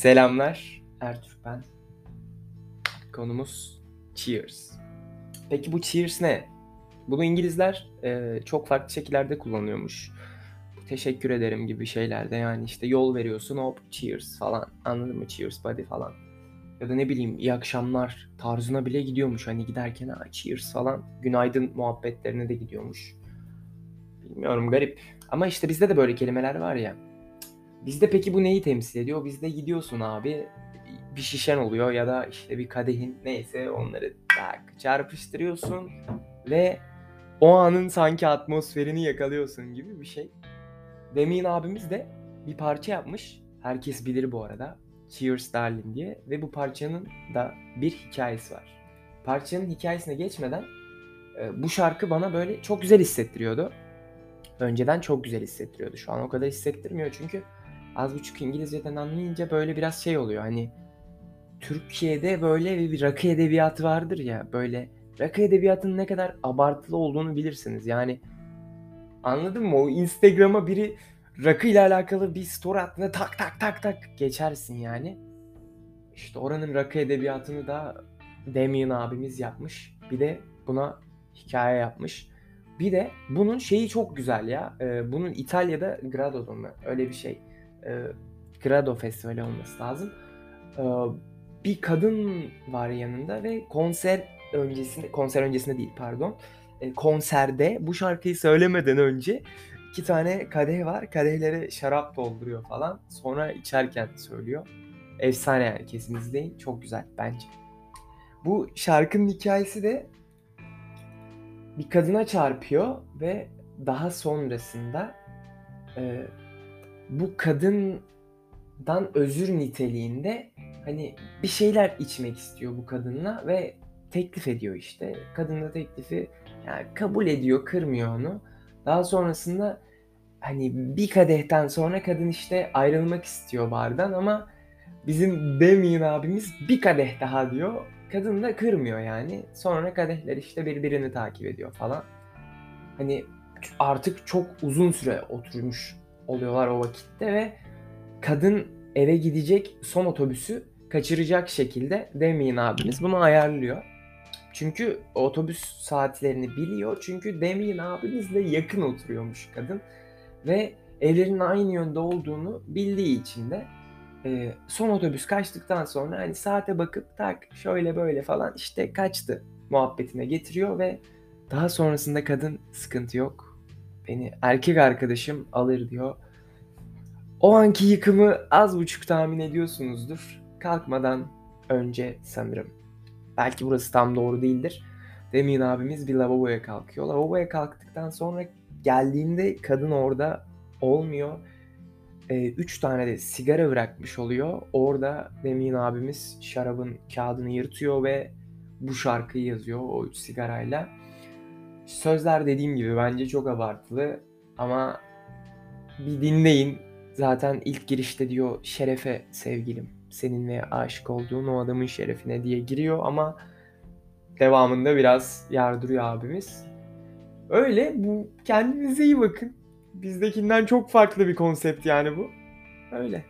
Selamlar. Ertürk ben. Konumuz Cheers. Peki bu Cheers ne? Bunu İngilizler e, çok farklı şekillerde kullanıyormuş. Teşekkür ederim gibi şeylerde yani işte yol veriyorsun hop cheers falan anladın mı cheers buddy falan. Ya da ne bileyim iyi akşamlar tarzına bile gidiyormuş hani giderken ha cheers falan günaydın muhabbetlerine de gidiyormuş. Bilmiyorum garip ama işte bizde de böyle kelimeler var ya. Bizde peki bu neyi temsil ediyor? Bizde gidiyorsun abi bir şişen oluyor ya da işte bir kadehin neyse onları tak çarpıştırıyorsun ve o anın sanki atmosferini yakalıyorsun gibi bir şey. Demin abimiz de bir parça yapmış. Herkes bilir bu arada. Cheers Darling diye ve bu parçanın da bir hikayesi var. Parçanın hikayesine geçmeden e, bu şarkı bana böyle çok güzel hissettiriyordu. Önceden çok güzel hissettiriyordu. Şu an o kadar hissettirmiyor çünkü az buçuk İngilizceden anlayınca böyle biraz şey oluyor. Hani Türkiye'de böyle bir rakı edebiyatı vardır ya böyle rakı edebiyatının ne kadar abartılı olduğunu bilirsiniz. Yani anladın mı? O Instagram'a biri rakı ile alakalı bir story attığında tak tak tak tak geçersin yani. İşte oranın rakı edebiyatını da Damien abimiz yapmış. Bir de buna hikaye yapmış. Bir de bunun şeyi çok güzel ya. Ee, bunun İtalya'da Grado'da mı? Öyle bir şey. Ee, Grado Festivali olması lazım. Ee, bir kadın var yanında ve konser öncesinde, konser öncesinde değil pardon. E, konserde bu şarkıyı söylemeden önce iki tane kadeh var. Kadehlere şarap dolduruyor falan. Sonra içerken söylüyor. Efsane yani kesin izleyin. Çok güzel bence. Bu şarkının hikayesi de bir kadına çarpıyor ve daha sonrasında e, bu kadından özür niteliğinde hani bir şeyler içmek istiyor bu kadınla ve teklif ediyor işte. Kadın da teklifi yani kabul ediyor, kırmıyor onu. Daha sonrasında hani bir kadehten sonra kadın işte ayrılmak istiyor bardan ama bizim Damien abimiz bir kadeh daha diyor. Kadın da kırmıyor yani. Sonra kadehler işte birbirini takip ediyor falan. Hani artık çok uzun süre oturmuş oluyorlar o vakitte ve kadın eve gidecek son otobüsü kaçıracak şekilde Damien abimiz bunu ayarlıyor. Çünkü otobüs saatlerini biliyor. Çünkü Damien abimizle yakın oturuyormuş kadın. Ve evlerinin aynı yönde olduğunu bildiği için de e, son otobüs kaçtıktan sonra hani saate bakıp tak şöyle böyle falan işte kaçtı muhabbetine getiriyor ve daha sonrasında kadın sıkıntı yok. Beni erkek arkadaşım alır diyor. O anki yıkımı az buçuk tahmin ediyorsunuzdur. Kalkmadan önce sanırım. Belki burası tam doğru değildir. Demin abimiz bir lavaboya kalkıyor. Lavaboya kalktıktan sonra geldiğinde kadın orada olmuyor. E, üç tane de sigara bırakmış oluyor. Orada Demin abimiz şarabın kağıdını yırtıyor ve bu şarkıyı yazıyor o üç sigarayla. Sözler dediğim gibi bence çok abartılı ama bir dinleyin. Zaten ilk girişte diyor şerefe sevgilim seninle aşık olduğun o adamın şerefine diye giriyor ama devamında biraz yardırıyor abimiz. Öyle bu kendinize iyi bakın. Bizdekinden çok farklı bir konsept yani bu. Öyle.